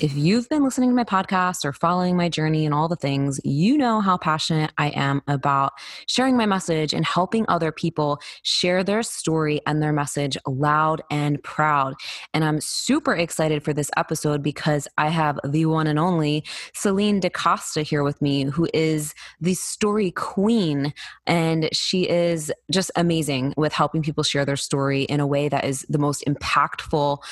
If you've been listening to my podcast or following my journey and all the things, you know how passionate I am about sharing my message and helping other people share their story and their message loud and proud. And I'm super excited for this episode because I have the one and only Celine DaCosta here with me, who is the story queen. And she is just amazing with helping people share their story in a way that is the most impactful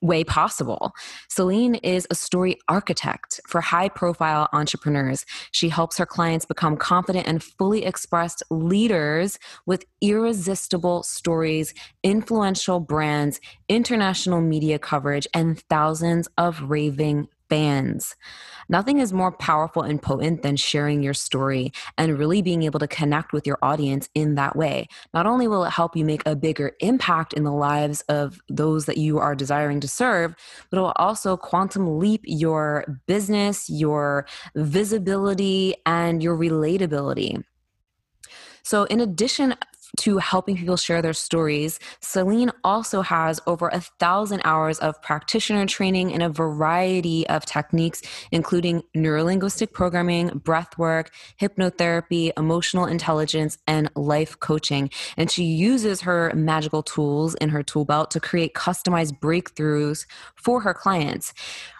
way possible. Celine is a story architect for high profile entrepreneurs. She helps her clients become confident and fully expressed leaders with irresistible stories, influential brands, international media coverage, and thousands of raving fans. Nothing is more powerful and potent than sharing your story and really being able to connect with your audience in that way. Not only will it help you make a bigger impact in the lives of those that you are desiring to serve, but it will also quantum leap your business, your visibility, and your relatability. So, in addition to helping people share their stories, Celine also has over a thousand hours of practitioner training in a variety of techniques, including neurolinguistic programming, breath work, hypnotherapy, emotional intelligence, and life coaching. And she uses her magical tools in her tool belt to create customized breakthroughs for her clients.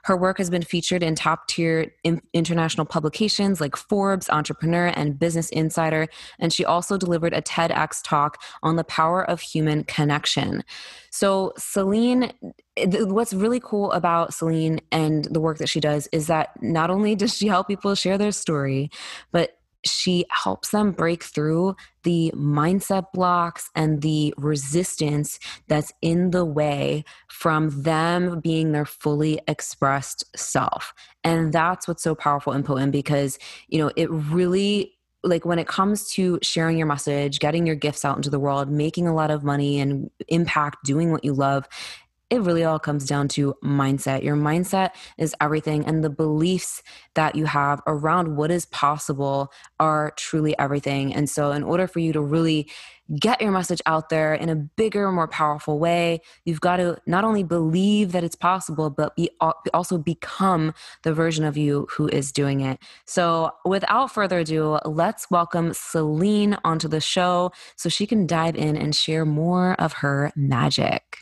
Her work has been featured in top tier international publications like Forbes, Entrepreneur, and Business Insider. And she also delivered a TEDx talk on the power of human connection. So, Celine, what's really cool about Celine and the work that she does is that not only does she help people share their story, but she helps them break through the mindset blocks and the resistance that's in the way from them being their fully expressed self. And that's what's so powerful and potent because, you know, it really like when it comes to sharing your message, getting your gifts out into the world, making a lot of money and impact, doing what you love, it really all comes down to mindset. Your mindset is everything, and the beliefs that you have around what is possible are truly everything. And so, in order for you to really get your message out there in a bigger, more powerful way, you've got to not only believe that it's possible, but be, also become the version of you who is doing it. So, without further ado, let's welcome Celine onto the show so she can dive in and share more of her magic.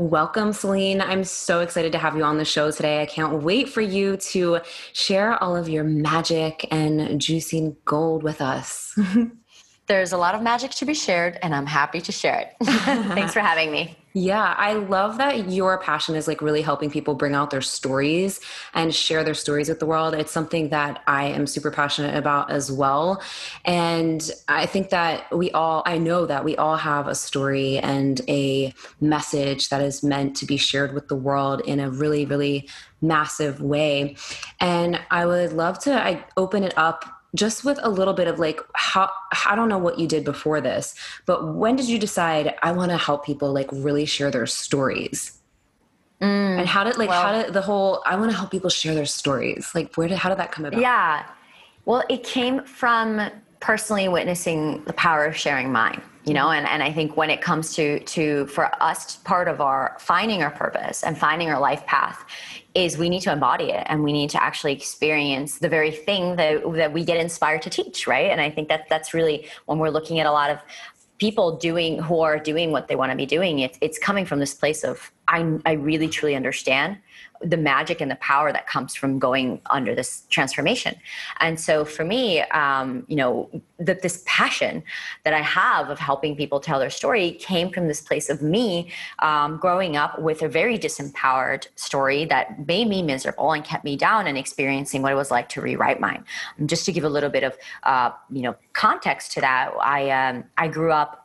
Welcome, Celine. I'm so excited to have you on the show today. I can't wait for you to share all of your magic and juicy gold with us. There's a lot of magic to be shared, and I'm happy to share it. Thanks for having me. Yeah, I love that your passion is like really helping people bring out their stories and share their stories with the world. It's something that I am super passionate about as well. And I think that we all, I know that we all have a story and a message that is meant to be shared with the world in a really, really massive way. And I would love to I open it up just with a little bit of like how I don't know what you did before this, but when did you decide I want to help people like really share their stories? Mm, and how did like well, how did the whole I want to help people share their stories? Like where did how did that come about? Yeah. Well, it came from personally witnessing the power of sharing mine you know mm-hmm. and, and i think when it comes to to for us part of our finding our purpose and finding our life path is we need to embody it and we need to actually experience the very thing that, that we get inspired to teach right? And i think that that's really when we're looking at a lot of people doing who are doing what they want to be doing it's, it's coming from this place of I, I really truly understand the magic and the power that comes from going under this transformation. And so for me, um, you know, this passion that I have of helping people tell their story came from this place of me um, growing up with a very disempowered story that made me miserable and kept me down and experiencing what it was like to rewrite mine. Just to give a little bit of, uh, you know, context to that, I um, I grew up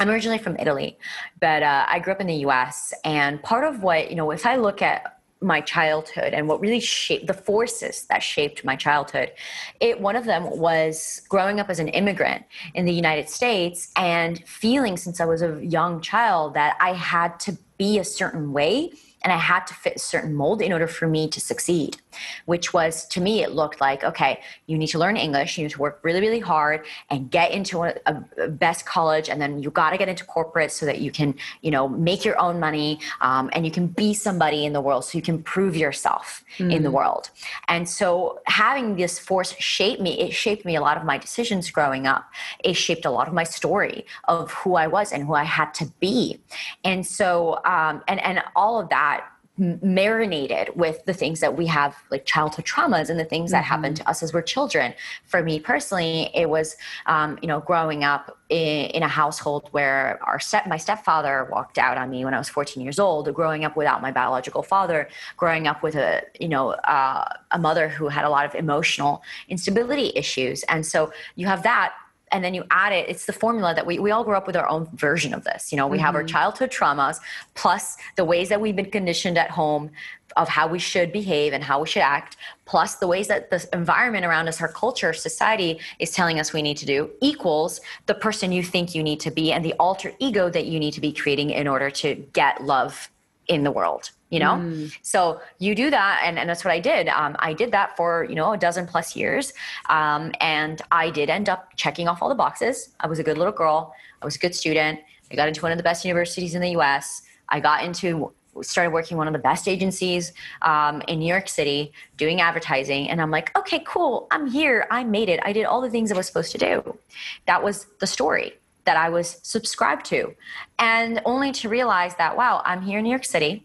I'm originally from Italy, but uh, I grew up in the US. And part of what, you know, if I look at my childhood and what really shaped the forces that shaped my childhood. It one of them was growing up as an immigrant in the United States and feeling since I was a young child that I had to be a certain way and I had to fit a certain mold in order for me to succeed, which was to me, it looked like, okay, you need to learn English, you need to work really, really hard and get into a, a best college. And then you got to get into corporate so that you can, you know, make your own money um, and you can be somebody in the world so you can prove yourself mm. in the mm. world. And so having this force shape me, it shaped me a lot of my decisions growing up. It shaped a lot of my story of who I was and who I had to be. And so, um, and, and all of that marinated with the things that we have like childhood traumas and the things that mm-hmm. happened to us as we're children for me personally it was um, you know growing up in, in, a household where our step my stepfather walked out on me when i was 14 years old growing up without my biological father growing up with a you know uh, a mother who had a lot of emotional instability issues and so you have that and then you add it it's the formula that we, we all grow up with our own version of this you know we mm-hmm. have our mm-hmm. childhood traumas plus the ways that we've been conditioned at home of how we should behave and how we should act plus the ways that the environment around us our culture society is telling us we need to do equals the person you think you need to be and the alter ego that you need to be creating in order to get love in the world you know? Mm. so you do that and, and that's what i did. Um, i did that for you know a dozen plus years. Um, and i did end up checking off all the boxes. I was a good little girl. I was a good student. I got into one of the best universities in the us i got into started working one of the best agencies um, in new york city doing advertising. And i'm like okay cool. I'm here. I made it. I did all the things i was supposed to do. That was the story that i was subscribed to. And only to realize that wow i'm here in new york city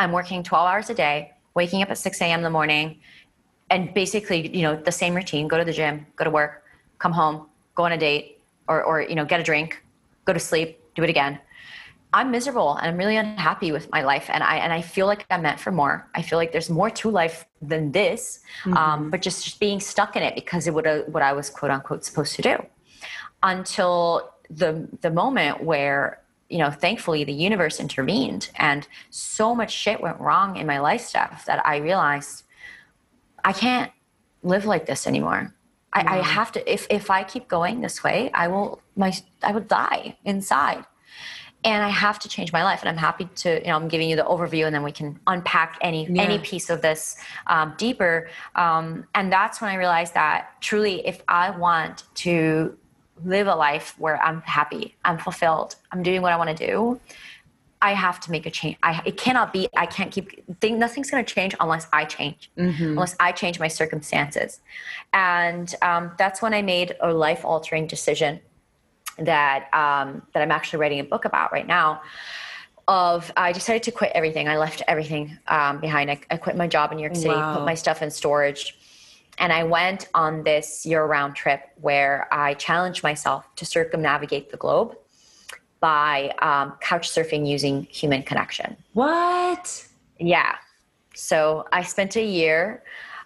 I'm working 12 hours a day, waking up at 6 a.m. in the morning, and basically, you know, the same routine: go to the gym, go to work, come home, go on a date, or or you know, get a drink, go to sleep, do it again. I'm miserable and I'm really unhappy with my life, and I and I feel like I'm meant for more. I feel like there's more to life than this, mm-hmm. um, but just, just being stuck in it because it would what I was quote unquote supposed to do, until the the moment where you know, thankfully the universe intervened and so much shit went wrong in my life stuff that I realized I can't live like this anymore. I, I, have to if if I keep going this way, I will my I would die inside. And I have to change my life. And I'm happy to, you know, I'm giving you the overview and then we can unpack any yeah. any piece of this um, deeper. Um, and that's when I realized that truly if I want to live a life where I'm happy, I'm fulfilled, I'm doing what I want to do, I have to make a change. I, it cannot be, I can't keep, think, nothing's going to change unless I change, mm-hmm. unless I change my circumstances. And um, that's when I made a life altering decision that, um, that I'm actually writing a book about right now. Of I decided to quit everything. I left everything um, behind. I, I, quit my job in New York City, wow. put my stuff in storage, and I went on this year round trip where I challenged myself to circumnavigate the globe by um, couch surfing using human connection. What? Yeah. So I spent a year.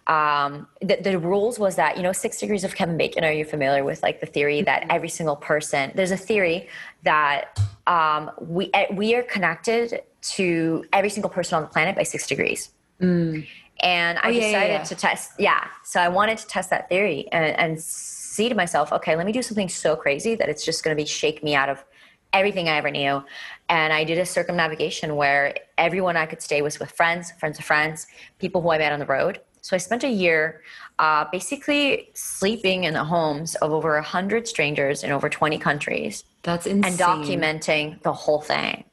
Um, the, the, rules was that, you know, six degrees of Kevin Bacon. Are you familiar with like the theory that mm-hmm. every single person, there's a theory that um, we, eh, we are connected to every single person on the planet by six degrees. Mm. And I oh, decided yeah, yeah. to test, yeah. So I wanted to test that theory and, and see to myself, okay, let me do something so crazy that it's just going to be shake me out of everything I ever knew. And I did a circumnavigation where everyone I could stay was with friends, friends of friends, people who I met on the road. So I spent a year uh, basically sleeping in the homes of over 100 strangers in over 20 countries. That's insane. And documenting the whole thing.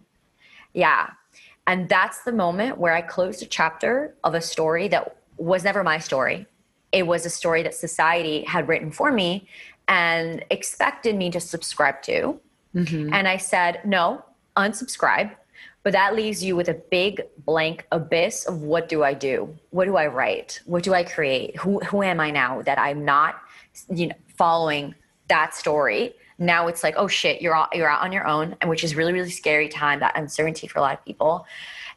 Yeah. And that's the moment where I closed a chapter of a story that was never my story. It was a story that society had written for me and expected me to subscribe to. Mm-hmm. And I said, no, unsubscribe. but that leaves you with a big blank abyss of what do I do? What do I write? What do I create? Who who am I now that I'm not you know following that story? Now it's like, oh shit, you're out, you're out on your own, and which is really really scary time, that uncertainty for a lot of people.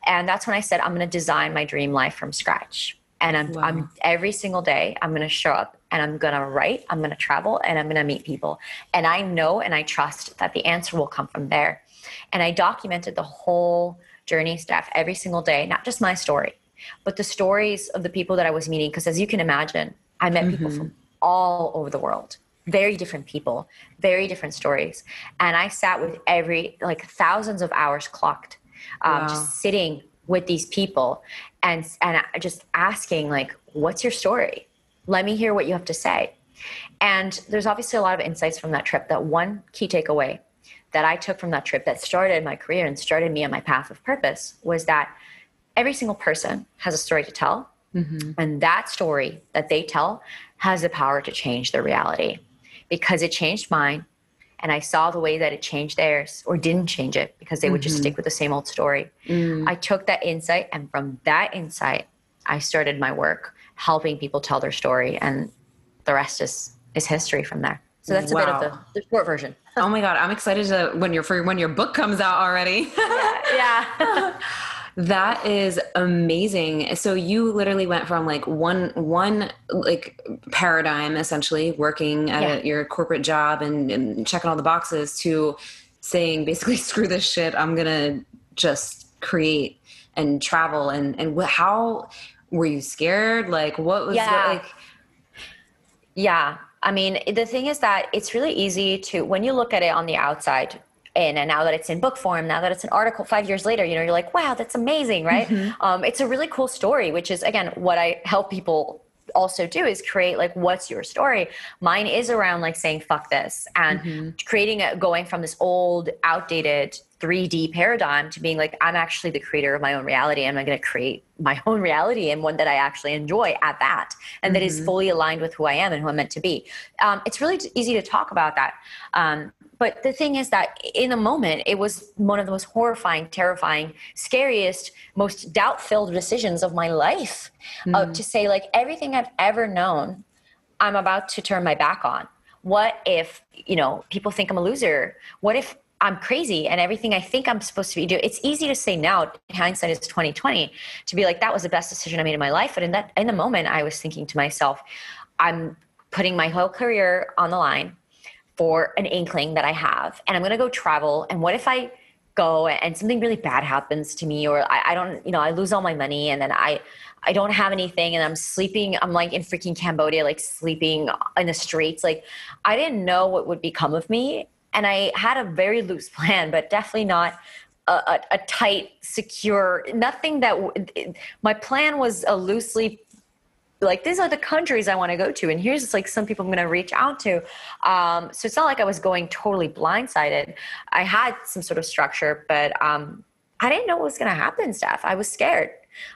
And that's when I said I'm going to design my dream life from scratch. And I'm, wow. I'm every single day I'm going to show up and I'm going to write, I'm going to travel, and I'm going to meet people. And I know and I trust that the answer will come from there. And I documented the whole journey Steph every single day, not just my story, but the stories of the people that I was meeting. Because as you can imagine, I met mm-hmm. people from all over the world, very different people, very different stories. And I sat with every, like thousands of hours clocked, um, wow. just sitting with these people and, and just asking, like, what's your story? Let me hear what you have to say. And there's obviously a lot of insights from that trip. That one key takeaway that I took from that trip that started my career and started me on my path of purpose was that every single person has a story to tell. Mm-hmm. And that story that they tell has the power to change their reality because it changed mine. And I saw the way that it changed theirs or didn't change it because they would mm-hmm. just stick with the same old story. Mm. I took that insight, and from that insight, I started my work helping people tell their story. And the rest is, is history from there. So that's wow. a bit of the, the short version. oh my god, I'm excited to when your when your book comes out already. yeah. yeah. that is amazing. So you literally went from like one one like paradigm essentially working at yeah. a, your corporate job and, and checking all the boxes to saying basically screw this shit. I'm gonna just create and travel and and how were you scared? Like what was yeah. like? Yeah, I mean, the thing is that it's really easy to, when you look at it on the outside, and, and now that it's in book form, now that it's an article five years later, you know, you're like, wow, that's amazing, right? Mm-hmm. Um, it's a really cool story, which is, again, what I help people also do is create like what's your story mine is around like saying fuck this and mm-hmm. creating a going from this old outdated 3D paradigm to being like, I'm actually the creator of my own reality and I'm going to create my own reality and one that I actually enjoy at that and mm-hmm. that is mm-hmm. fully aligned with who I am and who I'm meant to be. Um, it's really easy to talk about that. Um, but the thing is that in a moment, it was one of the most horrifying, terrifying, scariest, most doubt filled decisions of my life mm-hmm. uh, to say, like, everything I've ever known, I'm about to turn my back on. What if, you know, people think I'm a loser? What if I'm crazy and everything I think I'm supposed to be doing. It's easy to say now, hindsight is 2020, to be like, that was the best decision I made in my life. But in that in the moment, I was thinking to myself, I'm putting my whole career on the line for an inkling that I have. And I'm gonna go travel. And what if I go and something really bad happens to me or I, I don't, you know, I lose all my money and then I I don't have anything and I'm sleeping. I'm like in freaking Cambodia, like sleeping in the streets. Like I didn't know what would become of me and I had a very loose plan, but definitely not a, a, a tight, secure. Nothing that my plan was a loosely like these are the countries I want to go to, and here's like some people I'm going to reach out to. Um, so it's not like I was going totally blindsided. I had some sort of structure, but um, I didn't know what was going to happen. Steph, I was scared.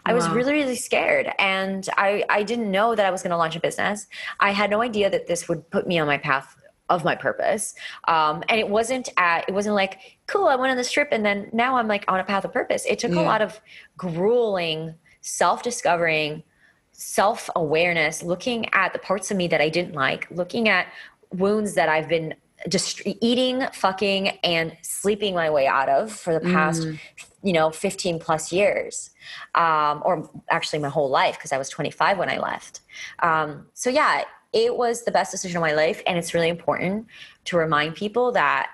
I was really, really scared. And I, I didn't know that I was going to launch a business. I had no idea that this would put me on my path of my purpose. Um, and it wasn't at, it wasn't like, cool, I went on this trip and then now I'm like on a path of purpose. It took yeah. a lot of grueling self-discovering, self-awareness, looking at the parts of me that I didn't like, looking at wounds that I've been just eating, fucking, and sleeping my way out of for the past, mm. you know, 15 plus years. Um, or actually my whole life because I was 25 when I left. Um, so yeah, it was the best decision of my life and it's really important to remind people that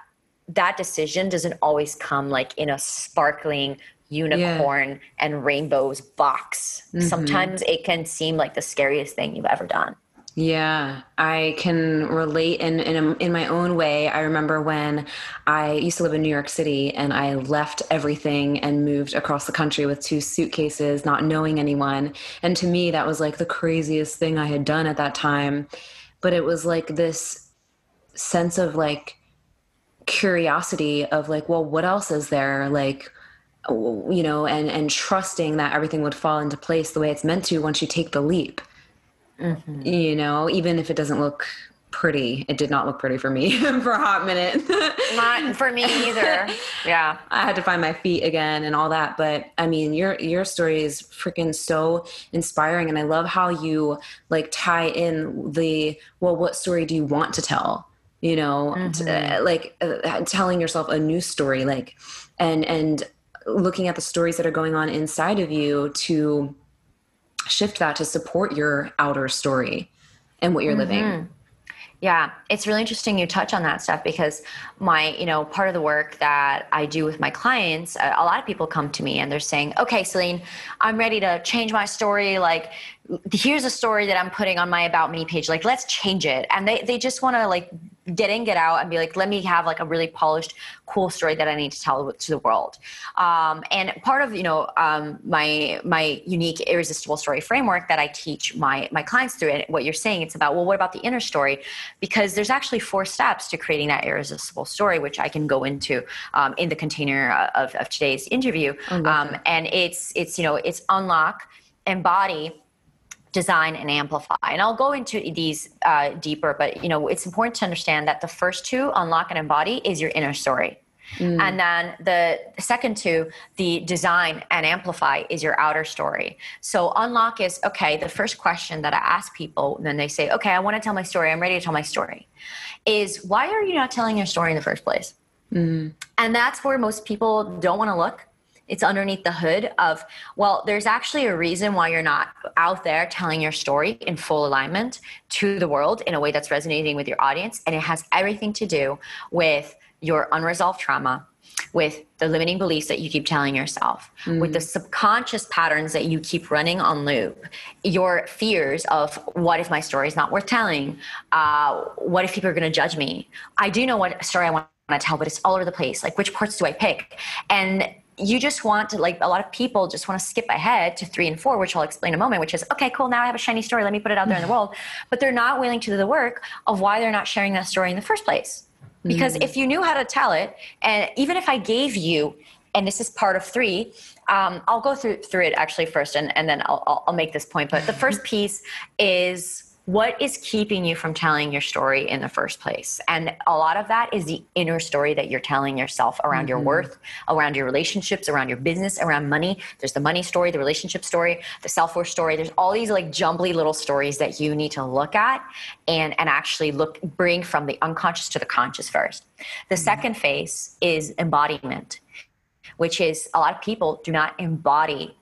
that decision doesn't always come like in a sparkling unicorn yeah. and rainbows box mm-hmm. sometimes it can seem like the scariest thing you've ever done yeah, I can relate in in, in my own way. I remember when I used to live in New York City and I left everything and moved across the country with two suitcases, not knowing anyone. And to me, that was like the craziest thing I had done at that time. But it was like this sense of like curiosity of like, well, what else is there? Like, you know, and and trusting that everything would fall into place the way it's meant to once you take the leap mm-hmm. you know even if it doesn't look pretty. It did not look pretty for me for a hot minute. not for me either. Yeah. I had to find my feet again and all that. But I mean, your your story is freaking so inspiring and I love how you like tie in the well what story do you want to tell? You know, mm-hmm. t- uh, like uh, telling yourself a new story like and and looking at the stories that are going on inside of you to shift that to support your outer story and what you're mm-hmm. living. Yeah, it's really interesting you touch on that stuff because my, you know, part of the work that I do with my clients, a, lot of people come to me and they're saying, "Okay, Celine, I'm ready to change my story. Like, here's a story that I'm putting on my about me page. Like, let's change it." And they they just want to like get in, get out, and be like, let me have like a really polished, cool story that I need to tell to the world. Um, and part of you know um, my my unique irresistible story framework that I teach my my clients through it. What you're saying, it's about well, what about the inner story? Because there's actually four steps to creating that irresistible story, which I can go into um, in the container of, of today's interview. Um, and it's it's you know it's unlock, embody design and amplify. And i'll go into these uh, deeper but you know it's important to understand that the first two unlock and embody is your inner story. Mm. and then the second two the design and amplify is your outer story. So unlock is okay the first question that i ask people when they say okay i want to tell my story i'm ready to tell my story is why are you not telling your story in the first place? Mm. and that's where most people don't want to look it's underneath the hood of well there's actually a reason why you're not out there telling your story in full alignment to the world in a way that's resonating with your audience and it has everything to do with your unresolved trauma with the limiting beliefs that you keep telling yourself, mm. with the subconscious patterns that you keep running on loop, your fears of what if my story is not worth telling? Uh, what if people are going to judge me? I do know what story I want to tell, but it's all over the place. Like, which parts do I pick? And you just want to like a lot of people just want to skip ahead to three and four which i'll explain in a moment which is okay cool now i have a shiny story let me put it out there in the world. But they're not willing to do the work of why they're not sharing that story in the first place. Because mm. if you knew how to tell it and even if i gave you and this is part of three um, i'll go through through it actually first and, and then I'll, I'll make this point. But the first piece is what is keeping you from telling your story in the first place and a lot of that is the inner story that you're telling yourself around mm-hmm. your worth around your relationships around your business around money there's the money story the relationship story the self-worth story there's all these like jumbly little stories that you need to look at and and actually look bring from the unconscious to the conscious first the mm-hmm. second phase is embodiment which is a lot of people do not embody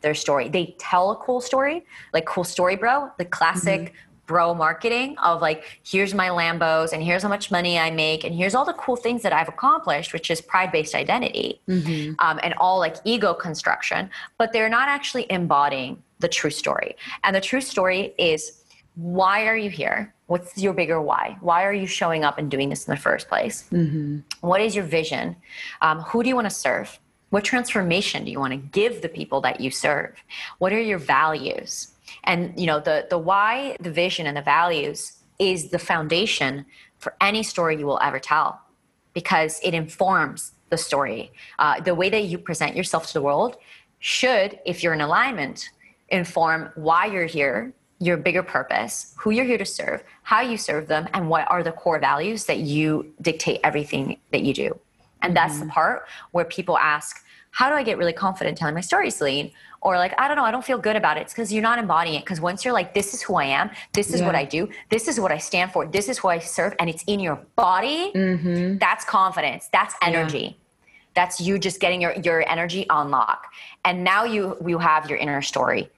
their story. They tell a cool story, like cool story bro, the classic mm-hmm. bro marketing of like, here's my Lambos and here's how much money I make and here's all the cool things that I've accomplished, which is pride based identity mm-hmm. um, and all like ego construction. But they're not actually embodying the true story. And the true story is why are you here? What's your bigger why? Why are you showing up and doing this in the first place? Mm-hmm. What is your vision? Um, who do you want to serve? What transformation do you want to give the people that you serve? What are your values? And you know, the the why, the vision and the values is the foundation for any story you will ever tell because it informs the story. Uh, the way that you present yourself to the world should, if you're in alignment, inform why you're here, your bigger purpose, who you're here to serve, how you serve them, and what are the core values that you dictate everything that you do. And that's mm-hmm. the part where people ask, how do I get really confident telling my story, Celine? Or like, I don't know, I don't feel good about it. It's because you're not embodying it. Because once you're like, this is who I am, this is yeah. what I do, this is what I stand for, this is who I serve, and it's in your body, mm-hmm. that's confidence. That's energy. Yeah. That's you just getting your, your energy on lock. And now you you have your inner story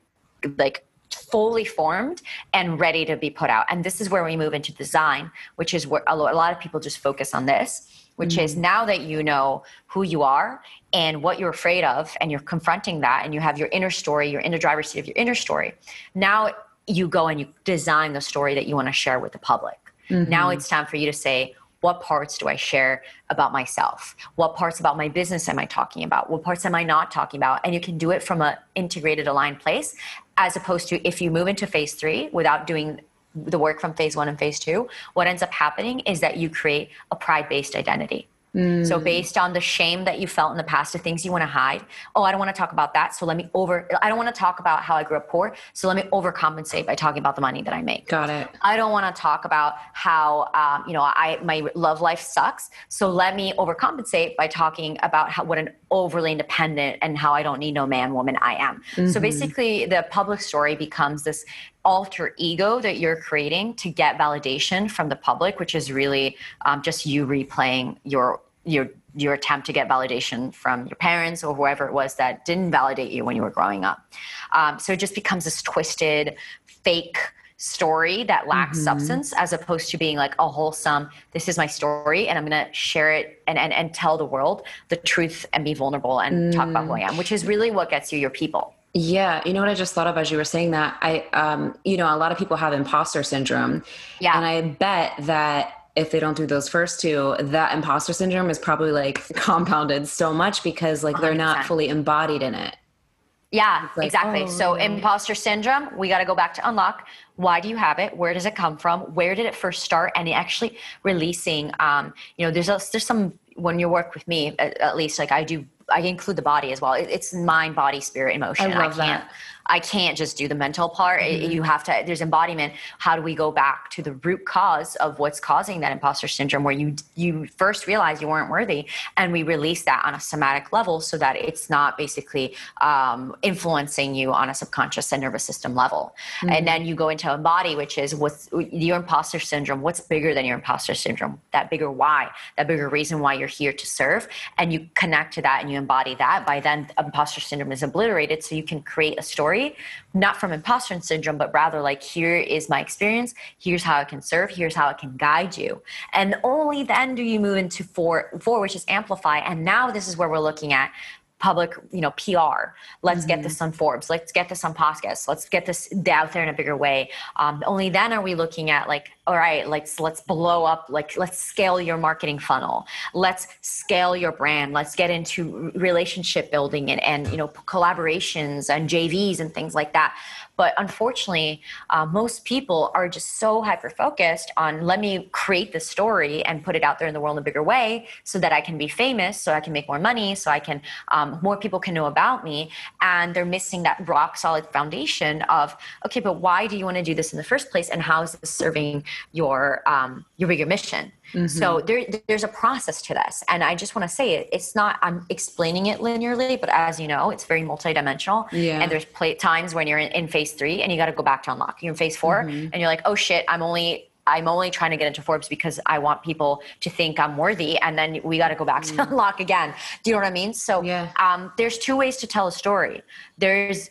like fully formed and ready to be put out. And this is where we move into design, which is where a lot of people just focus on this which mm-hmm. is now that you know who you are and what you're afraid of, and you're confronting that, and you have your inner story, you're in the driver's seat of your inner story. Now you go and you design the story that you want to share with the public. Mm-hmm. Now it's time for you to say, what parts do I share about myself? What parts about my business am I talking about? What parts am I not talking about? And you can do it from an integrated, aligned place, as opposed to if you move into phase three without doing the work from phase one and phase two, what ends up happening is that you create a pride based identity. Mm. So based on the shame that you felt in the past, the things you want to hide. Oh, I don't want to talk about that. So let me over. I don't want to talk about how I grew up poor. So let me overcompensate by talking about the money that I make. Got it. I don't want to talk about how um, you know I my love life sucks. So let me overcompensate by talking about how what an overly independent and how I don't need no man woman I am. Mm-hmm. So basically, the public story becomes this alter ego that you're creating to get validation from the public, which is really um, just you replaying your your your attempt to get validation from your parents or whoever it was that didn't validate you when you were growing up. Um, so it just becomes this twisted, fake story that lacks mm-hmm. substance as opposed to being like a wholesome this is my story and i'm going to share it and, and, and tell the world the truth and be vulnerable and mm. talk about who i am which is really what gets you your people yeah, you know what I just thought of as you were saying that? I um you know, a lot of people have imposter syndrome. Yeah. And I bet that if they don't do those first two, that imposter syndrome is probably like compounded so much because like they are not fully embodied in it. Yeah, like, exactly. Oh. So imposter syndrome, we got to go back to unlock. Why do you have it? Where does it come from? Where did it first start? And actually releasing, um, you know, there's a, there's some when you work with me, at, at least like I do I include the body as well. it's mind, body, spirit, emotion. I love I that. I can't just do the mental part. Mm-hmm. You have to. There's embodiment. How do we go back to the root cause of what's causing that imposter syndrome, where you you first realize you weren't worthy, and we release that on a somatic level so that it's not basically um, influencing you on a subconscious and nervous system level. Mm-hmm. And then you go into embody, which is what's your imposter syndrome. What's bigger than your imposter syndrome? That bigger why, that bigger reason why you're here to serve, and you connect to that and you embody that. By then, imposter syndrome is obliterated, so you can create a story story, not from imposter syndrome, but rather like, here is my experience. Here's how I can serve. Here's how I can guide you. And only then do you move into four, four, which is amplify. And now this is where we're looking at public, you know, PR. Let's mm-hmm. get this on Forbes. Let's get this on podcasts. Let's get this out there in a bigger way. Um, only then are we looking at like, all right, let's let's blow up. Like, let's scale your marketing funnel. Let's scale your brand. Let's get into relationship building and and you know collaborations and JVs and things like that. But unfortunately, uh, most people are just so hyper focused on let me create the story and put it out there in the world in a bigger way so that I can be famous, so I can make more money, so I can um, more people can know about me. And they're missing that rock solid foundation of okay, but why do you want to do this in the first place, and how is this serving your um, your bigger mission? Mm-hmm. So there, there's a process to this, and I just want to say it. It's not I'm explaining it linearly, but as you know, it's very multidimensional. Yeah. And there's play, times when you're in, in phase three and you got to go back to unlock. You're in phase 4 mm-hmm. and you're like, oh shit, I'm only I'm only trying to get into Forbes because I want people to think I'm worthy, and then we got to go back to mm. unlock again. Do you know what I mean? So yeah. um, there's two ways to tell a story. There's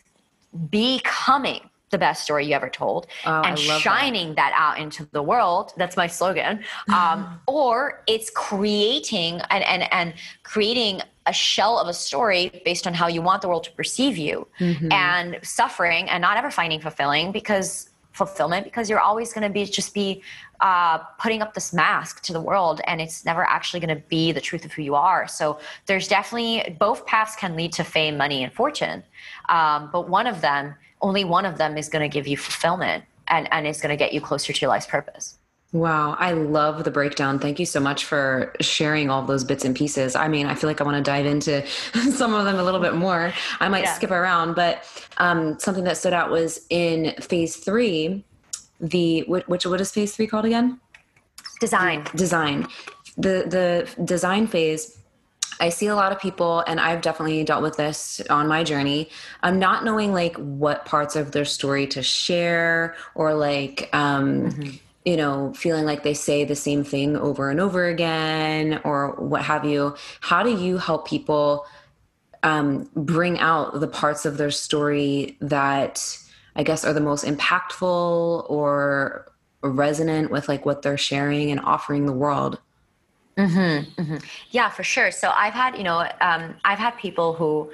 becoming the best story you ever told oh, and shining that. that. out into the world that's my slogan um, or it's creating and, and and creating a shell of a story based on how you want the world to perceive you mm-hmm. and suffering and not ever finding fulfilling because fulfillment because you're always going to be just be uh, putting up this mask to the world and it's never actually going to be the truth of who you are so there's definitely both paths can lead to fame money and fortune um, but one of them only one of them is going to give you fulfillment and, and is going to get you closer to your life's purpose. Wow, I love the breakdown. Thank you so much for sharing all those bits and pieces. I mean, I feel like I want to dive into some of them a little bit more. I might yeah. skip around, but um, something that stood out was in phase three, the which what is phase three called again? Design. Design. The the design phase I see a lot of people, and I've definitely dealt with this on my journey. I'm not knowing like what parts of their story to share, or like, um, mm-hmm. you know, feeling like they say the same thing over and over again, or what have you. How do you help people um, bring out the parts of their story that I guess are the most impactful or resonant with like what they're sharing and offering the world? Mm-hmm, mm-hmm. Yeah, for sure. So I've had, you know, um, I've had people who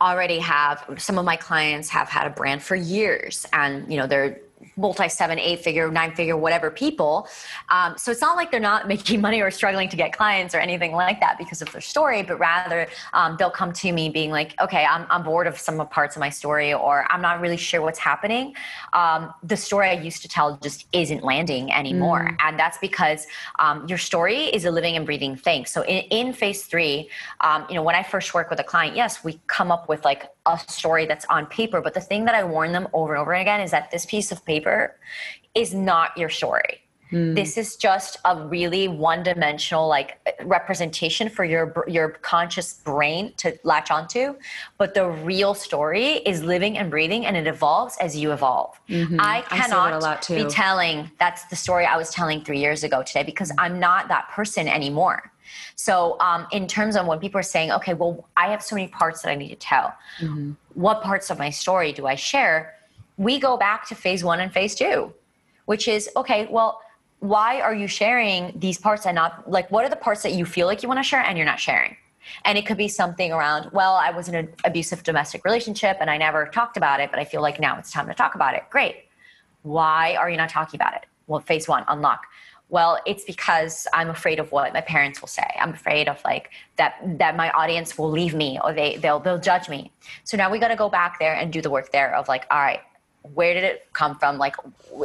already have some of my clients have had a brand for years and you know they're multi seven, eight figure, nine figure, whatever people. Um, so it's not like they're not making money or struggling to get clients or anything like that because of their story, but rather um, they'll come to me being like, okay, I'm, I'm bored of some parts of my story, or I'm not really sure what's happening. Um, the story I used to tell just isn't landing anymore. Mm. And that's because um, your story is a living and breathing thing. So in, in phase three, um, you know, when I first work with a client, yes, we come up with like a story that's on paper. But the thing that I warn them over and over again is that this piece of paper is not your story. Mm. This is just a really one-dimensional like representation for your your conscious brain to latch onto, but the real story is living and breathing, and it evolves as you evolve. Mm-hmm. I cannot I be telling that's the story I was telling three years ago today because I'm not that person anymore. So, um, in terms of when people are saying, okay, well, I have so many parts that I need to tell, mm-hmm. what parts of my story do I share? We go back to phase one and phase two, which is, okay, well, why are you sharing these parts and not like what are the parts that you feel like you want to share and you're not sharing? And it could be something around, well, I was in an abusive domestic relationship and I never talked about it, but I feel like now it's time to talk about it. Great. Why are you not talking about it? Well, phase one, unlock well it's because i'm afraid of what my parents will say i'm afraid of like that that my audience will leave me or they they'll they'll judge me so now we got to go back there and do the work there of like all right where did it come from? Like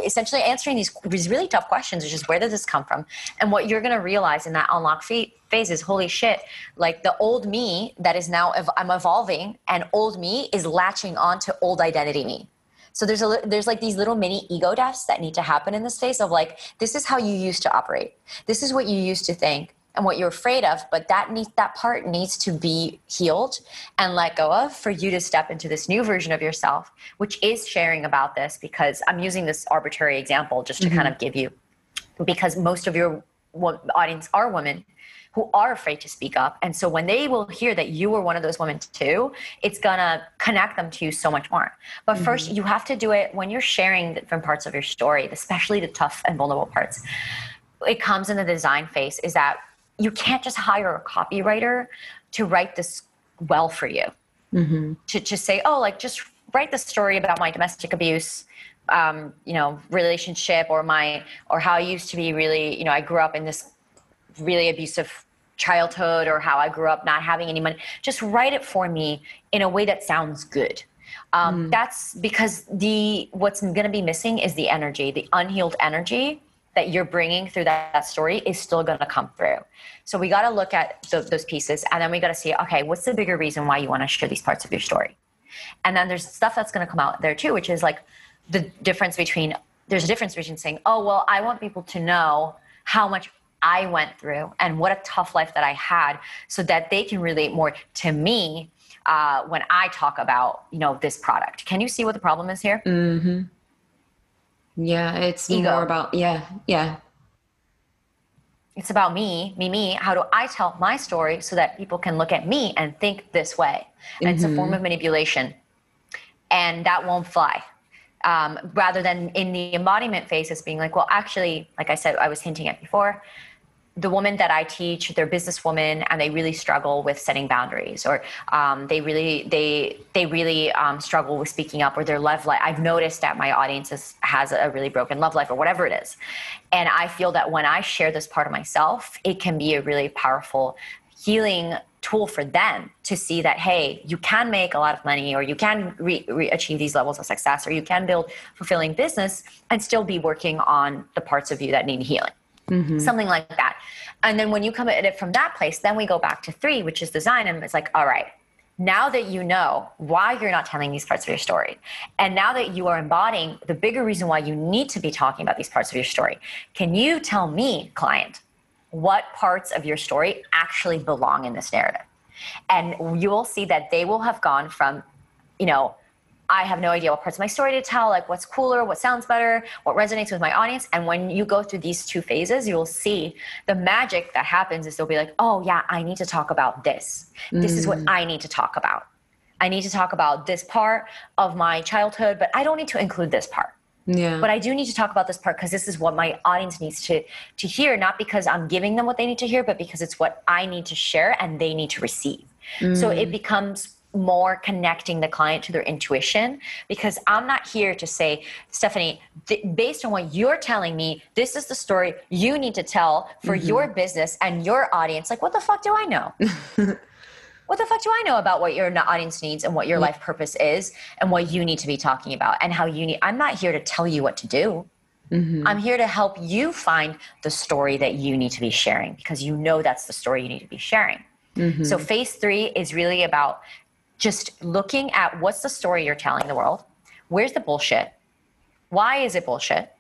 essentially answering these these really tough questions which is where did this come from? And what you're going to realize in that unlock phase is holy shit like the old me that is now i'm evolving and old me is latching on to old identity me. So there's a there's like these little mini ego deaths that need to happen in this phase of like this is how you used to operate. This is what you used to think and what you're afraid of, but that needs that part needs to be healed and let go of for you to step into this new version of yourself, which is sharing about this because I'm using this arbitrary example just to mm-hmm. kind of give you because most of your audience are women who are afraid to speak up. And so when they will hear that you were one of those women too, it's gonna connect them to you so much more. But mm-hmm. first, you have to do it when you're sharing different parts of your story, especially the tough and vulnerable parts. It comes in the design phase is that you can't just hire a copywriter to write this well for you. Mm-hmm. To just say, oh, like just write the story about my domestic abuse um, you know relationship or my or how i used to be really you know i grew up in this really abusive childhood or how I grew up not having any money. Just write it for me in a way that sounds good. Um, mm. That's because the what's going to be missing is the energy, the unhealed energy that you're bringing through that, that story is still going to come through. So we got to look at th- those pieces, and then we got to see, okay, what's the bigger reason why you want to share these parts of your story? And then there's stuff that's going to come out there too, which is like the difference between there's a difference between saying, oh well, I want people to know how much I went through and what a tough life that I had so that they can relate more to me uh, when I talk about, you know, this product. Can you see what the problem is here? Mm-hmm. Yeah, it's Ego. more about, yeah, yeah. It's about me, me, me. How do I tell my story so that people can look at me and think this way? And mm-hmm. it's a form of mm-hmm. manipulation. And that won't fly. Um, rather than in the embodiment phase, it's being like, well, actually, like I said, I was hinting at before, the women that I teach, they're businesswomen and they really struggle with setting boundaries, or um, they really they they really um, struggle with speaking up, or their love life. I've noticed that my audience is, has a really broken love life, or whatever it is, and I feel that when I share this part of myself, it can be a really powerful healing tool for them to see that hey you can make a lot of money or you can re- re- achieve these levels of success or you can build fulfilling business and still be working on the parts of you that need healing mm-hmm. something like that. And then when you come at it from that place, then we go back to three, which is design. And it's like, all right, now that you know why you're not telling these parts of your story, and now that you are embodying the bigger reason why you need to be talking about these parts of your story, can you tell me, client, what parts of your story actually belong in this narrative? And you will see that they will have gone from, you know, I have no idea what parts of my story to tell, like what's cooler, what sounds better, what resonates with my audience. And when you go through these two phases, you'll see the magic that happens is they'll be like, oh, yeah, I need to talk about this. Mm. This is what mm. I need to talk about. I need to talk about this part of my childhood, but I don't need to include this part. Yeah. But I do need to talk about this part because this is what my audience needs to to hear, not because I'm giving them what they need to hear, but because it's what I need to share and they need to receive. Mm. So it becomes more connecting the client to their intuition because I'm not here to say, Stephanie, th- based on what you're telling me, this is the story you need to tell for mm-hmm. your business and your audience. Like, what the fuck do I know? what the fuck do I know about what your audience needs and what your life purpose is and what you need to be talking about and how you need? I'm not here to tell you what to do. Mm-hmm. I'm here to help you find the story that you need to be sharing because you know that's the story you need to be sharing. Mm-hmm. So, phase three is really about just looking at what's the story you're telling the world. Where's the bullshit? Why is it bullshit?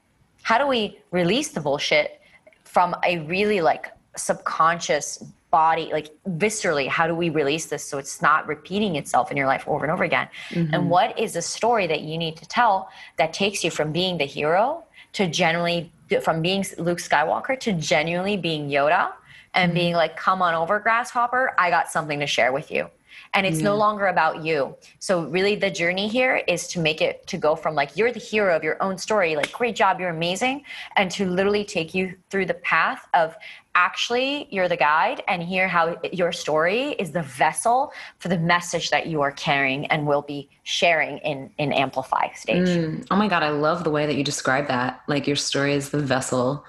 How do we release the bullshit from a really like subconscious body, like viscerally? How do we release this so it's not repeating itself in your life over and over again? Mm-hmm. And what is the story that you need to tell that takes you from being the hero to genuinely, from being Luke Skywalker to genuinely being Yoda and mm-hmm. being like, come on over, grasshopper, I got something to share with you and it's yeah. no longer about you. So really the journey here is to make it to go from like you're the hero of your own story like great job you're amazing and to literally take you through the path of actually you're the guide and hear how your story is the vessel for the message that you are carrying and will be sharing in in amplify stage. Mm. oh my god i love the way that you describe that. Like your story is the vessel.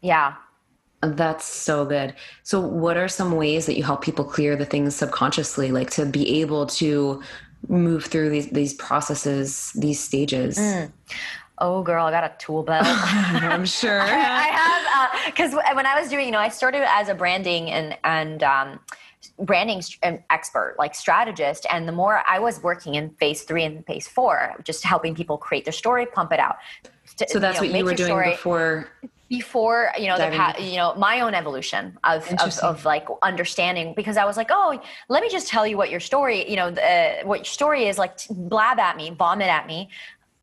Yeah that's so good. So, what are some ways that you help people clear the things subconsciously, like to be able to move through these these processes, these stages? Mm. Oh, girl, I got a tool belt. I'm sure. I, have because uh, when I was doing, you know, I started as a branding and and um, branding expert, like strategist, and the more I was working in phase three and phase four, just helping people create their story, pump it out. So that's you know, what you were doing story. before before you know Diving the you know my own evolution of, of, of like understanding because I was like oh let me just tell you what your story you know uh, what your story is like blab at me vomit at me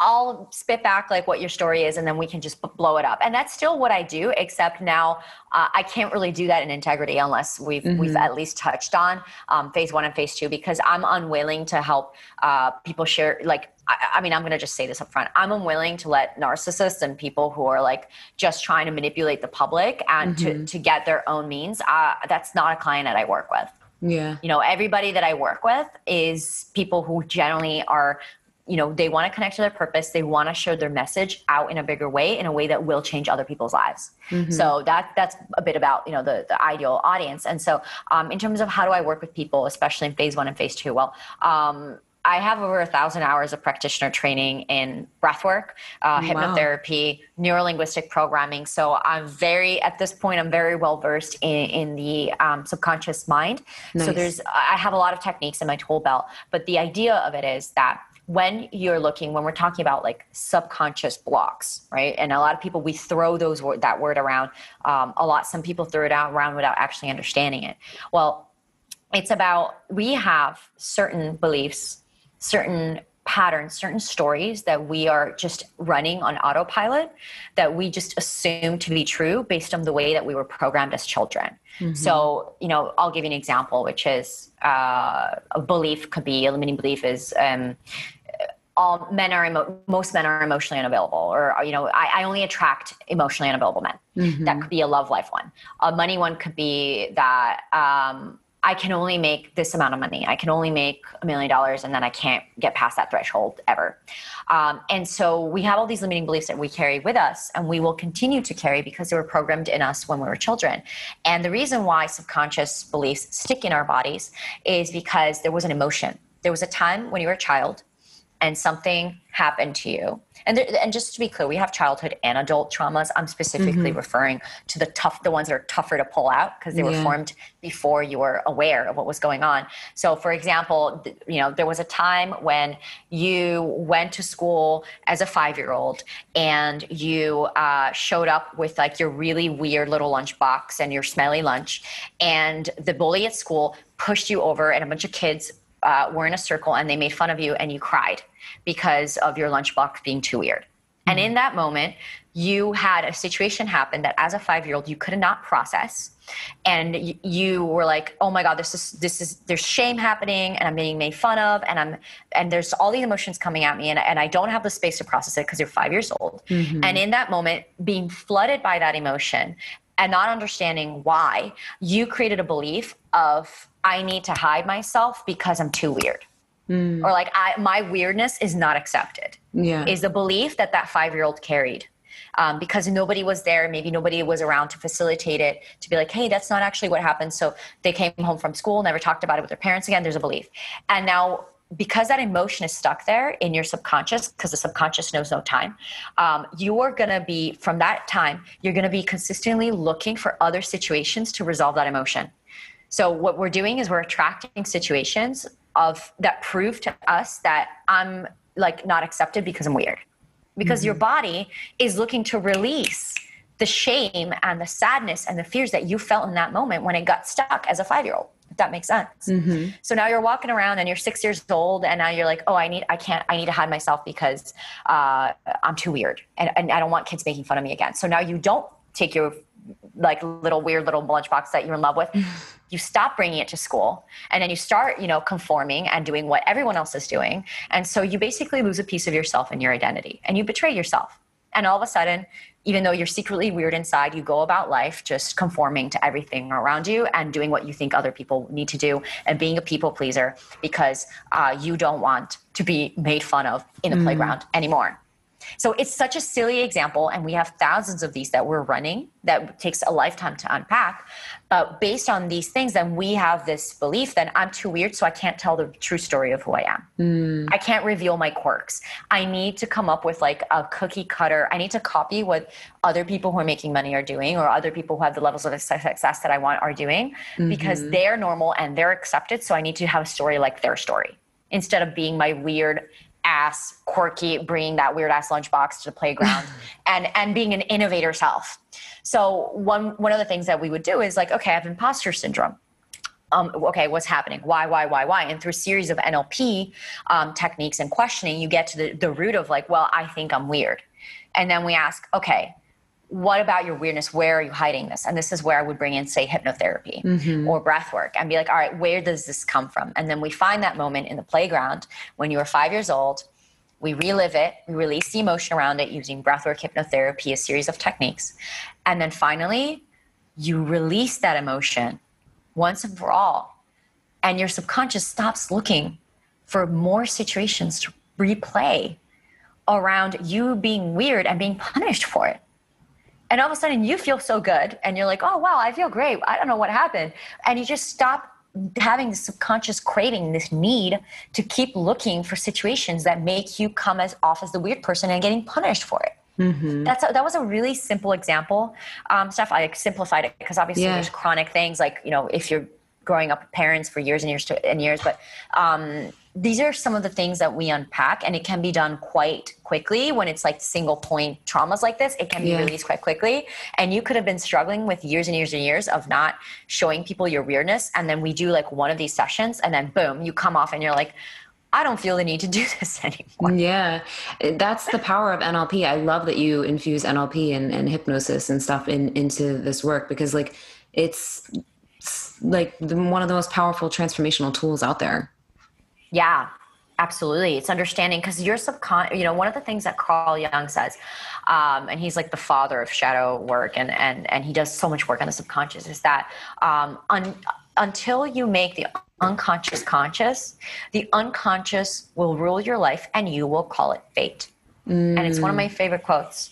I'll spit back like what your story is, and then we can just blow it up. And that's still what I do, except now uh, I can't really do that in integrity unless we've mm-hmm. we've at least touched on um, phase one and phase two because I'm unwilling to help uh, people share. Like, I, I mean, I'm going to just say this up front. I'm unwilling to let narcissists and people who are like just trying to manipulate the public and mm-hmm. to to get their own means. Uh, that's not a client that I work with. Yeah. You know, everybody that I work with is people who generally are you know they want to connect to their purpose they want to share their message out in a bigger way in a way that will change other people's lives mm-hmm. so that that's a bit about you know the, the ideal audience and so um, in terms of how do i work with people especially in phase one and phase two well um, I have over a thousand hours of practitioner training in breathwork, uh, wow. hypnotherapy, neurolinguistic programming. So I'm very, at this point, I'm very well versed in, in the um, subconscious mind. Nice. So there's, I have a lot of techniques in my tool belt. But the idea of it is that when you're looking when we're talking about like subconscious blocks right and a lot of people we throw those that word around um, a lot some people throw it out around without actually understanding it well it's about we have certain beliefs certain patterns certain stories that we are just running on autopilot that we just assume to be true based on the way that we were programmed as children mm-hmm. so you know i'll give you an example which is uh, a belief could be a limiting belief is um, all men are emo- most men are emotionally unavailable or you know I, I only attract emotionally unavailable men mm-hmm. that could be a love life one a money one could be that um, i can only make this amount of money. I can only make a million dollars and then i can't get past that threshold ever. Um, and so we have all these limiting beliefs that we carry with us and we will continue to carry because they were programmed in us when we were children. And the reason why subconscious beliefs stick in our bodies is because there was an emotion. There was a time when you were a child and something happened to you and there, and just to be clear we have childhood and adult traumas i'm specifically mm-hmm. referring to the tough the ones that are tougher to pull out because they yeah. were formed before you were aware of what was going on so for example you know there was a time when you went to school as a five year old and you uh, showed up with like your really weird little lunch box and your smelly lunch and the bully at school pushed you over and a bunch of kids uh, were in a circle and they made fun of you and you cried because of your lunchbox being too weird. Mm-hmm. And in that moment, you had a situation happen that as a five year old you could not process and you were like oh my god this is this is there's shame happening and i'm being made fun of and i'm and there's all these emotions coming at me and, and i don't have the space to process it because you're five years old mm-hmm. and in that moment being flooded by that emotion and not understanding why you created a belief of I need to hide myself because I'm too weird. mm. or like I, my weirdness is not accepted. Yeah. Is the belief that that five year old carried. Um, because nobody was there maybe nobody was around to facilitate it to be like hey that's not actually what happened. So they came home from school never talked about it with their parents again there's a belief. And now because that emotion is stuck there in your subconscious because the subconscious knows no time um, you're going to be from that time you're going to be consistently looking for other situations to resolve that emotion so what we're doing is we're attracting situations of that prove to us that i'm like not accepted because i'm weird because mm-hmm. your body is looking to release the shame and the sadness and the fears that you felt in that moment when it got stuck as a five year old If that makes sense. Mm-hmm. So now you're walking around and you're six years old, and now you're like, oh, I need, I can't, I need to hide myself because uh, I'm too weird, and, and I don't want kids making fun of me again. So now you don't take your like little weird little lunchbox that you're in love with. you stop bringing it to school and then you start you know conforming and doing what everyone else is doing and so you basically lose a piece of yourself and your identity and you betray yourself and all of a sudden even though you're secretly weird inside, you go about life just conforming to everything around you and doing what you think other people need to do and being a people pleaser because uh, you don't want to be made fun of in the mm. playground anymore. So it's such a silly example, and we have thousands of these that we're running that takes a lifetime to unpack. But based on these things, then we have this belief that I'm too weird, so I can't tell the true story of who I am. Mm. I can't reveal my quirks. I need to come up with like a cookie cutter. I need to copy what other people who are making money are doing, or other people who have the levels of success that I want are doing, mm-hmm. because they're normal and they're accepted. So I need to have a story like their story instead of being my weird ass quirky bringing that weird ass lunchbox to the playground and and being an innovator self so one one of the things that we would do is like okay i have imposter syndrome um, okay, what's happening? Why, why, why, why? And through a series of NLP um, techniques and questioning, you get to the, the root of like, well, I think I'm weird. And then we ask, okay, what about your weirdness? Where are you hiding this? And this is where I would bring in, say, hypnotherapy mm-hmm. or breath work and be like, all right, where does this come from? And then we find that moment in the playground when you were five years old. We relive it, we release the emotion around it using breathwork, hypnotherapy, a series of techniques. And then finally, you release that emotion once and for all. And your subconscious stops looking for more situations to replay around you being weird and being punished for it and all of a sudden you feel so good and you're like oh wow i feel great i don't know what happened and you just stop having this subconscious craving this need to keep looking for situations that make you come as off as the weird person and getting punished for it Mm-hmm. That's a, that was a really simple example. Um, stuff I simplified it because obviously yeah. there's chronic things like you know if you're growing up with parents for years and years to, and years, but um, these are some of the things that we unpack and it can be done quite quickly when it's like single point traumas like this it can be yeah. released quite quickly and you could have been struggling with years and years and years of not showing people your weirdness and then we do like one of these sessions and then boom you come off and you're like I don't feel the need to do this anymore. Yeah, that's the power of NLP. I love that you infuse NLP and, and hypnosis and stuff in, into this work because, like, it's like the, one of the most powerful transformational tools out there. Yeah, absolutely. It's understanding because your subcon, you know, one of the things that Carl Jung says, um, and he's like the father of shadow work, and and and he does so much work on the subconscious, is that um, un, until you make the unconscious conscious, the unconscious will rule your life, and you will call it fate. Mm. And it's one of my favorite quotes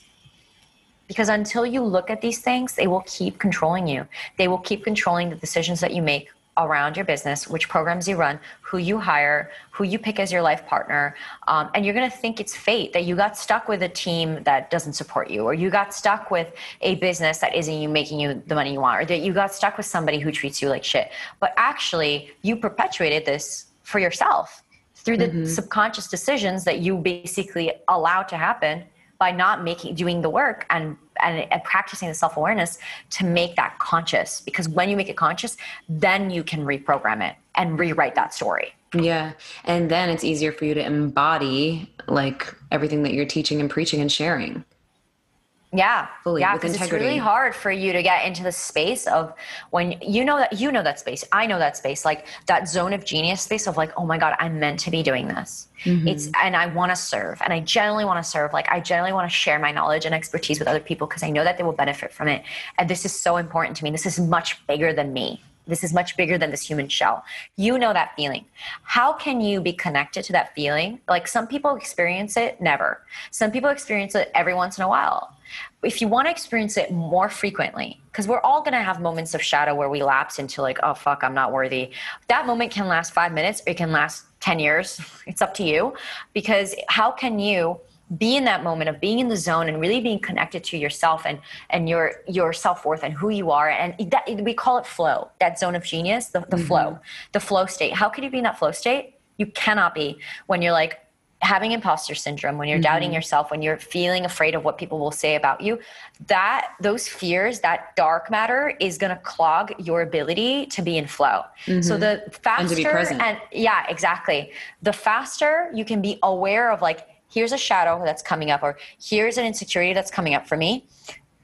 because until you look at these things, they will keep controlling you. They will keep controlling the decisions that you make around your business, which programs you run, who you hire, who you pick as your life partner. Um, and you're going to think it's fate that you got stuck with a team that doesn't support you, or you got stuck with a business that isn't you making you the money you want, or that you got stuck with somebody who treats you like shit. But actually, you perpetuated this for yourself through the mm-hmm. subconscious decisions that you basically allow to happen by not making doing the work and and, and practicing the self-awareness to make that conscious because when you make it conscious then you can reprogram it and rewrite that story. Yeah and then it's easier for you to embody like everything that you're teaching and preaching and sharing yeah fully yeah because it's really hard for you to get into the space of when you know that you know that space i know that space like that zone of genius space of like oh my god i'm meant to be doing this. Mm-hmm. it's and i want to serve and i generally want to serve like i generally want to share my knowledge and expertise with other people because i know that they will benefit from it. And this is so important to me. This is much bigger than me this is much bigger than this human shell. You know that feeling. How can you be connected to that feeling? Like some people experience it never. Some people experience it every once in a while. If you want to experience it more frequently, because we're all going to have moments of shadow where we lapse into like, oh, fuck, I'm not worthy. That moment can last five minutes, or it can last 10 years. It's up to you. Because how can you be in that moment of being in the zone and really being connected to yourself and and your your self-worth and who you are. And that, we call it flow that zone of genius the, the mm-hmm. flow the flow state. How can you be in that flow state? You cannot be when you're like having imposter syndrome when you're mm-hmm. doubting yourself when you're feeling afraid of what people will say about you. That those fears that dark matter is going to clog your ability to be in flow. Mm-hmm. so the faster and, and yeah exactly. The faster you can be aware of like here's a shadow that's coming up, or here's an insecurity that's coming up for me.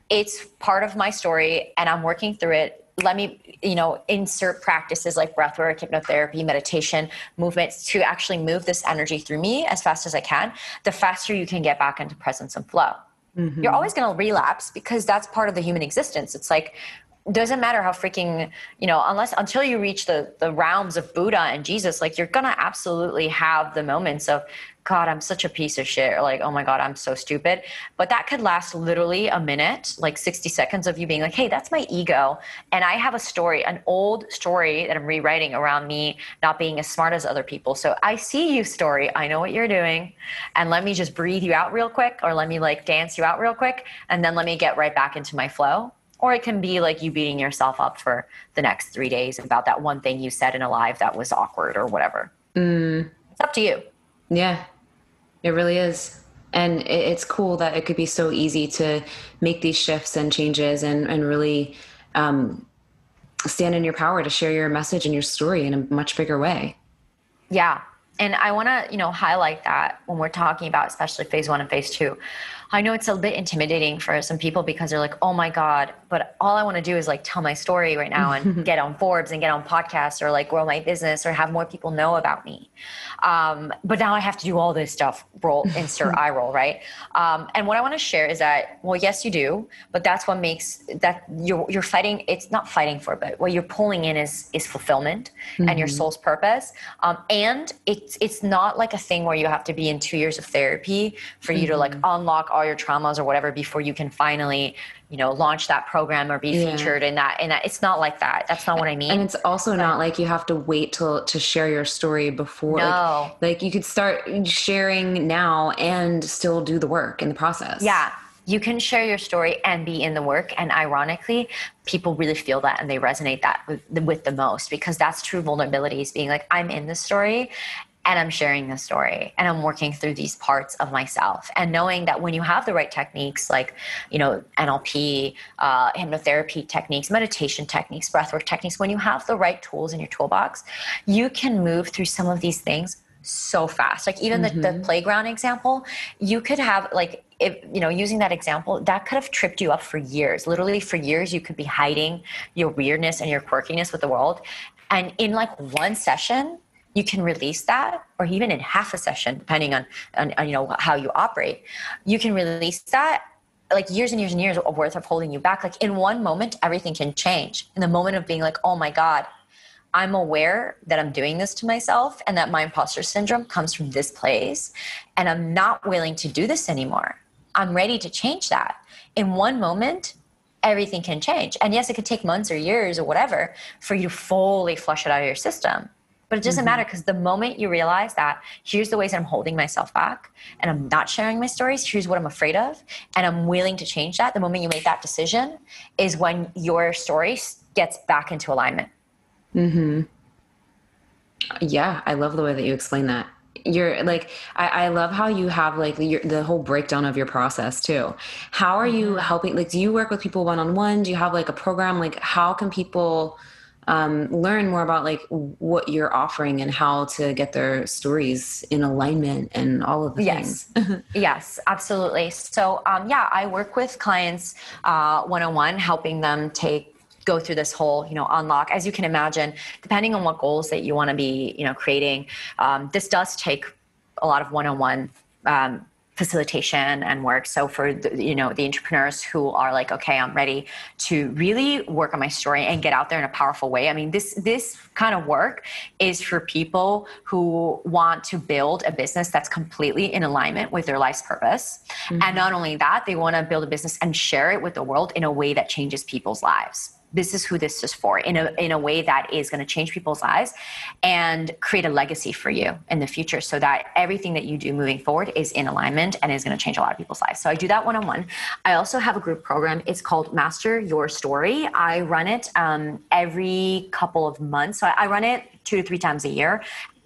It's part of my story and I'm working through it. Let me, you know, insert practices like breathwork, hypnotherapy, meditation, movements to actually move this energy through me as fast as I can. The faster you can get back into presence and flow. Mm-hmm. You're always going to relapse because that's part of the human existence. It's like doesn't matter how freaking you know unless until you reach the the realms of buddha and jesus like you're gonna absolutely have the moments of God, I'm such a piece of shit, or like, oh my God, I'm so stupid. But that could last literally a minute, like 60 seconds of you being like, hey, that's my ego. And I have a story, an old story that I'm rewriting around me not being as smart as other people. So I see you, story. I know what you're doing. And let me just breathe you out real quick, or let me like dance you out real quick. And then let me get right back into my flow. Or it can be like you beating yourself up for the next three days about that one thing you said in a live that was awkward or whatever. Mm. It's up to you. Yeah. It really is. And it's cool that it could be so easy to make these shifts and changes and, and really um, stand in your power to share your message and your story in a much bigger way. Yeah. And I want to, you know, highlight that when we're talking about especially phase one and phase two. I know it's a bit intimidating for some people because they're like, oh my God, but all I want to do is like tell my story right now and get on Forbes and get on podcasts or like grow my business or have more people know about me. Um, but now I have to do all this stuff, roll, insert eye roll, right? Um, and what I want to share is that, well, yes, you do, but that's what makes that you're, you're fighting. It's not fighting for, but what you're pulling in is, is fulfillment mm-hmm. and your mm-hmm. soul's purpose. Um, and it's, it's not like a thing where you have to be in two years of therapy for you mm-hmm. to like mm-hmm. unlock all all your traumas or whatever before you can finally you know launch that program or be yeah. featured in that and that it's not like that. That's not what i mean. And it's also not like you have to wait till to share your story before no. like, like you could start sharing now and still do the work in the process. Yeah. You can share your story and be in the work. And ironically people really feel that and they resonate that with, with the most because that's true vulnerability is being like i'm in this story and I'm sharing the story and I'm working through these parts of myself and knowing that when you have the right techniques like you know NLP, uh, hypnotherapy techniques, meditation techniques, breathwork techniques, when you have the right tools in your toolbox, you can move through some of these things so fast. Like even mm-hmm. the, the mm-hmm. playground example, you could have like if you know using that example that could have tripped you up for years literally for years you could be hiding your weirdness and your quirkiness with the world and in like one session you can release that or even in half a session depending on, on, on, you know how you operate you can release that like years and years and years of worth of holding you back. Like in one moment everything can change. In the moment of being like oh my god i'm aware that i'm doing this to myself and that my imposter syndrome comes from this place and i'm not willing to do this anymore i'm ready to change that. In one moment everything can change. And yes it could take months or years or whatever for you to fully flush it out of your system but it doesn't mm-hmm. matter because the moment you realize that here's the ways that I'm holding myself back and I'm not sharing my stories, here's what I'm afraid of, and I'm willing to change that, the moment you make that decision is when your story gets back into alignment. Mm-hmm. Yeah, I love the way that you explain that. You're like, I, I love how you have like your, the whole breakdown of your process too. How are you mm-hmm. helping? Like, do you work with people one on one? Do you have like a program? Like, how can people? Um, learn more about like what you're offering and how to get their stories in alignment and all of the yes. things. yes, absolutely. So um, yeah, I work with clients one on one, helping them take go through this whole you know unlock as you can imagine depending on what goals that you want to be you know creating um, this does take a lot of one-on-one um, facilitation and work. So for the, you know the entrepreneurs who are like okay i'm ready to really work on my story and get out there in a powerful way i mean this this kind of work is for people who want to build a business that's completely in alignment with their life's purpose. Mm-hmm. and not only that they want to build a business and share it with the world in a way that changes people's lives this is who this is for in a, in a way that is going to change people's lives and create a legacy for you in the future so that everything that you do moving forward is in alignment and is going to change a lot of people's lives. So I do that one on one. I also have a group program. It's called Master Your Story. I run it um, every couple of months. So I, I run it two to three times a year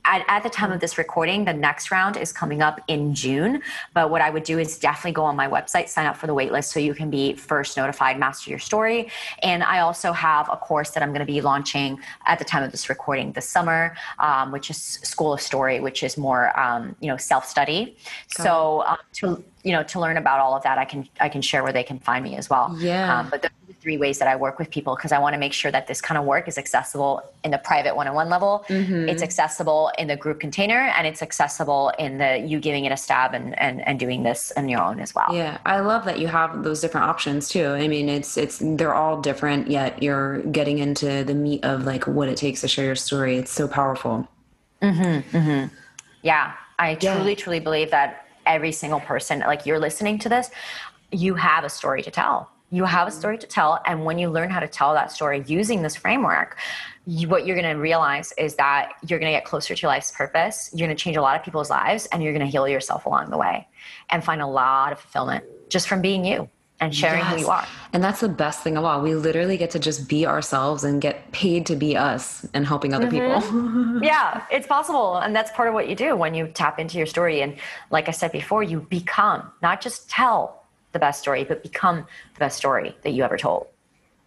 at, at, the time of this recording, the next round is coming up in June. But what I would do is definitely go on my website, sign up for the waitlist so you can be first notified, master your story. And I also have a course that I'm going to be launching at the time of this recording this summer, um, which is School of Story, which is more um, you know self study. So um, to you know to learn about all of that, I can I can share where they can find me as well. Yeah. Um, but the three ways that I work with people because I want to make sure that this kind of work is accessible in the private one-on-one level. Mm-hmm. It's accessible in the group container and it's accessible in the you giving it a stab and, and, and doing this on your own as well. Yeah. I love that you have those different options too. I mean, it's, it's, they're all different yet you're getting into the meat of like what it takes to share your story. It's so powerful. Mm-hmm. Mm-hmm. Yeah. I yeah. truly, truly believe that every single person, like you're listening to this, you have a story to tell you have a mm-hmm. story to tell. And when you learn how to tell that story using this framework, you, what you're going to realize is that you're going to get closer to life's purpose. You're going to change a lot of people's lives and you're going to heal yourself along the way and find a lot of fulfillment just from being you and sharing yes. who you are. And that's the best thing of all. We literally get to just be ourselves and get paid to be us and helping other mm-hmm. people. yeah, it's possible. And that's part of what you do when you tap into your story. And like I said before, you become, not just tell, the best story, but become the best story that you ever told.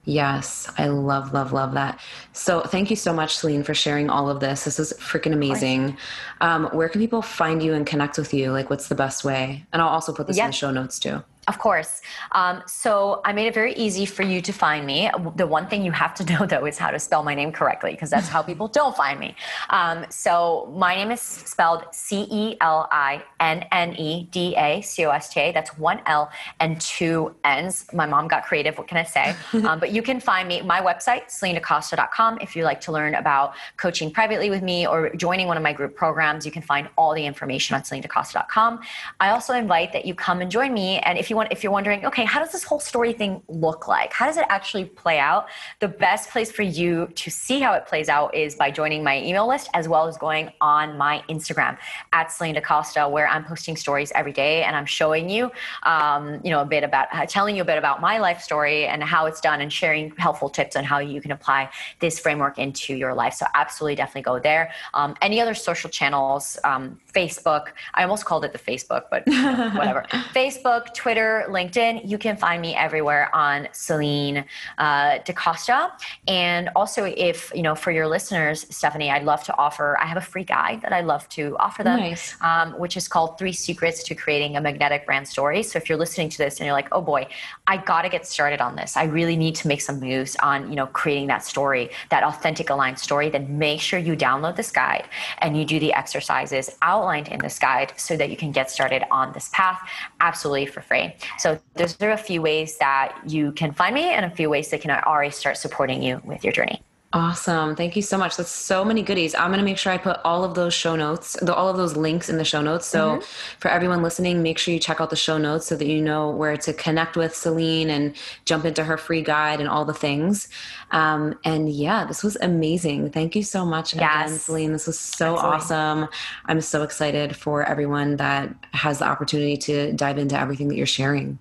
Yes, I love, love, love that. So, thank you so much, Celinne, for sharing all of this. This is freaking amazing. Um, where can people find you and connect with you? Like, what's the best way? And I'll also put this in the show notes too. Of course. Um, so I made it very easy for you to find me. The one thing you have to know, though, is how to spell my name correctly, because that's how people don't find me. Um, so my name is spelled C E L I N N E D A C O S T A. That's one L and two N's. My mom got creative. What can I say? Um, but you can find me, my website, CelinneDaCosta.com. If you'd like to learn about coaching privately with me or joining one of my group programs, you can find all the information on CelinneDaCosta.com. I also invite that you come and join me. And if you want, if you're wondering, okay, how does this whole story thing look like? How does it actually play out? The best place for you to see how it plays out is by joining my email list as well as going on my Instagram at Celinne DaCosta, where I'm posting stories every day and I'm showing you, um, you know, a bit about, uh, telling you a bit about my life story and how it's done and sharing helpful tips on how you can apply this framework into your life. So absolutely, definitely go there. Um, any other social channels, um, Facebook, I almost called it the Facebook, but whatever. Facebook, Twitter, Twitter, LinkedIn. You can find me everywhere on Celinne uh, DaCosta. And also, if, you know, for your listeners, Stephanie, I'd love to offer, I have a free guide that I love to offer them, nice. um, which is called Three Secrets to Creating a Magnetic Brand Story. So if you're listening to this and you're like, oh boy, I got to get started on this. I really need to make some moves on, you know, creating that story, that authentic aligned story, then make sure you download this guide and you do the exercises outlined in this guide so that you can get started on this path absolutely for free. So those are a few ways that you can find me and a few ways that can already start supporting you with your journey. Awesome. Thank you so much. That's so many goodies. I'm going to make sure I put all of those show notes, the, all of those links in the show notes. So mm-hmm. for everyone listening, make sure you check out the show notes so that you know where to connect with Celinne and jump into her free guide and all the things. Um, and yeah, this was amazing. Thank you so much yes. again, Celinne. This was so awesome. I'm so excited for everyone that has the opportunity to dive into everything that you're sharing.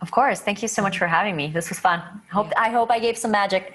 Of course. Thank you so much for having me. This was fun. Hope I hope I gave some magic.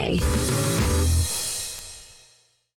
day.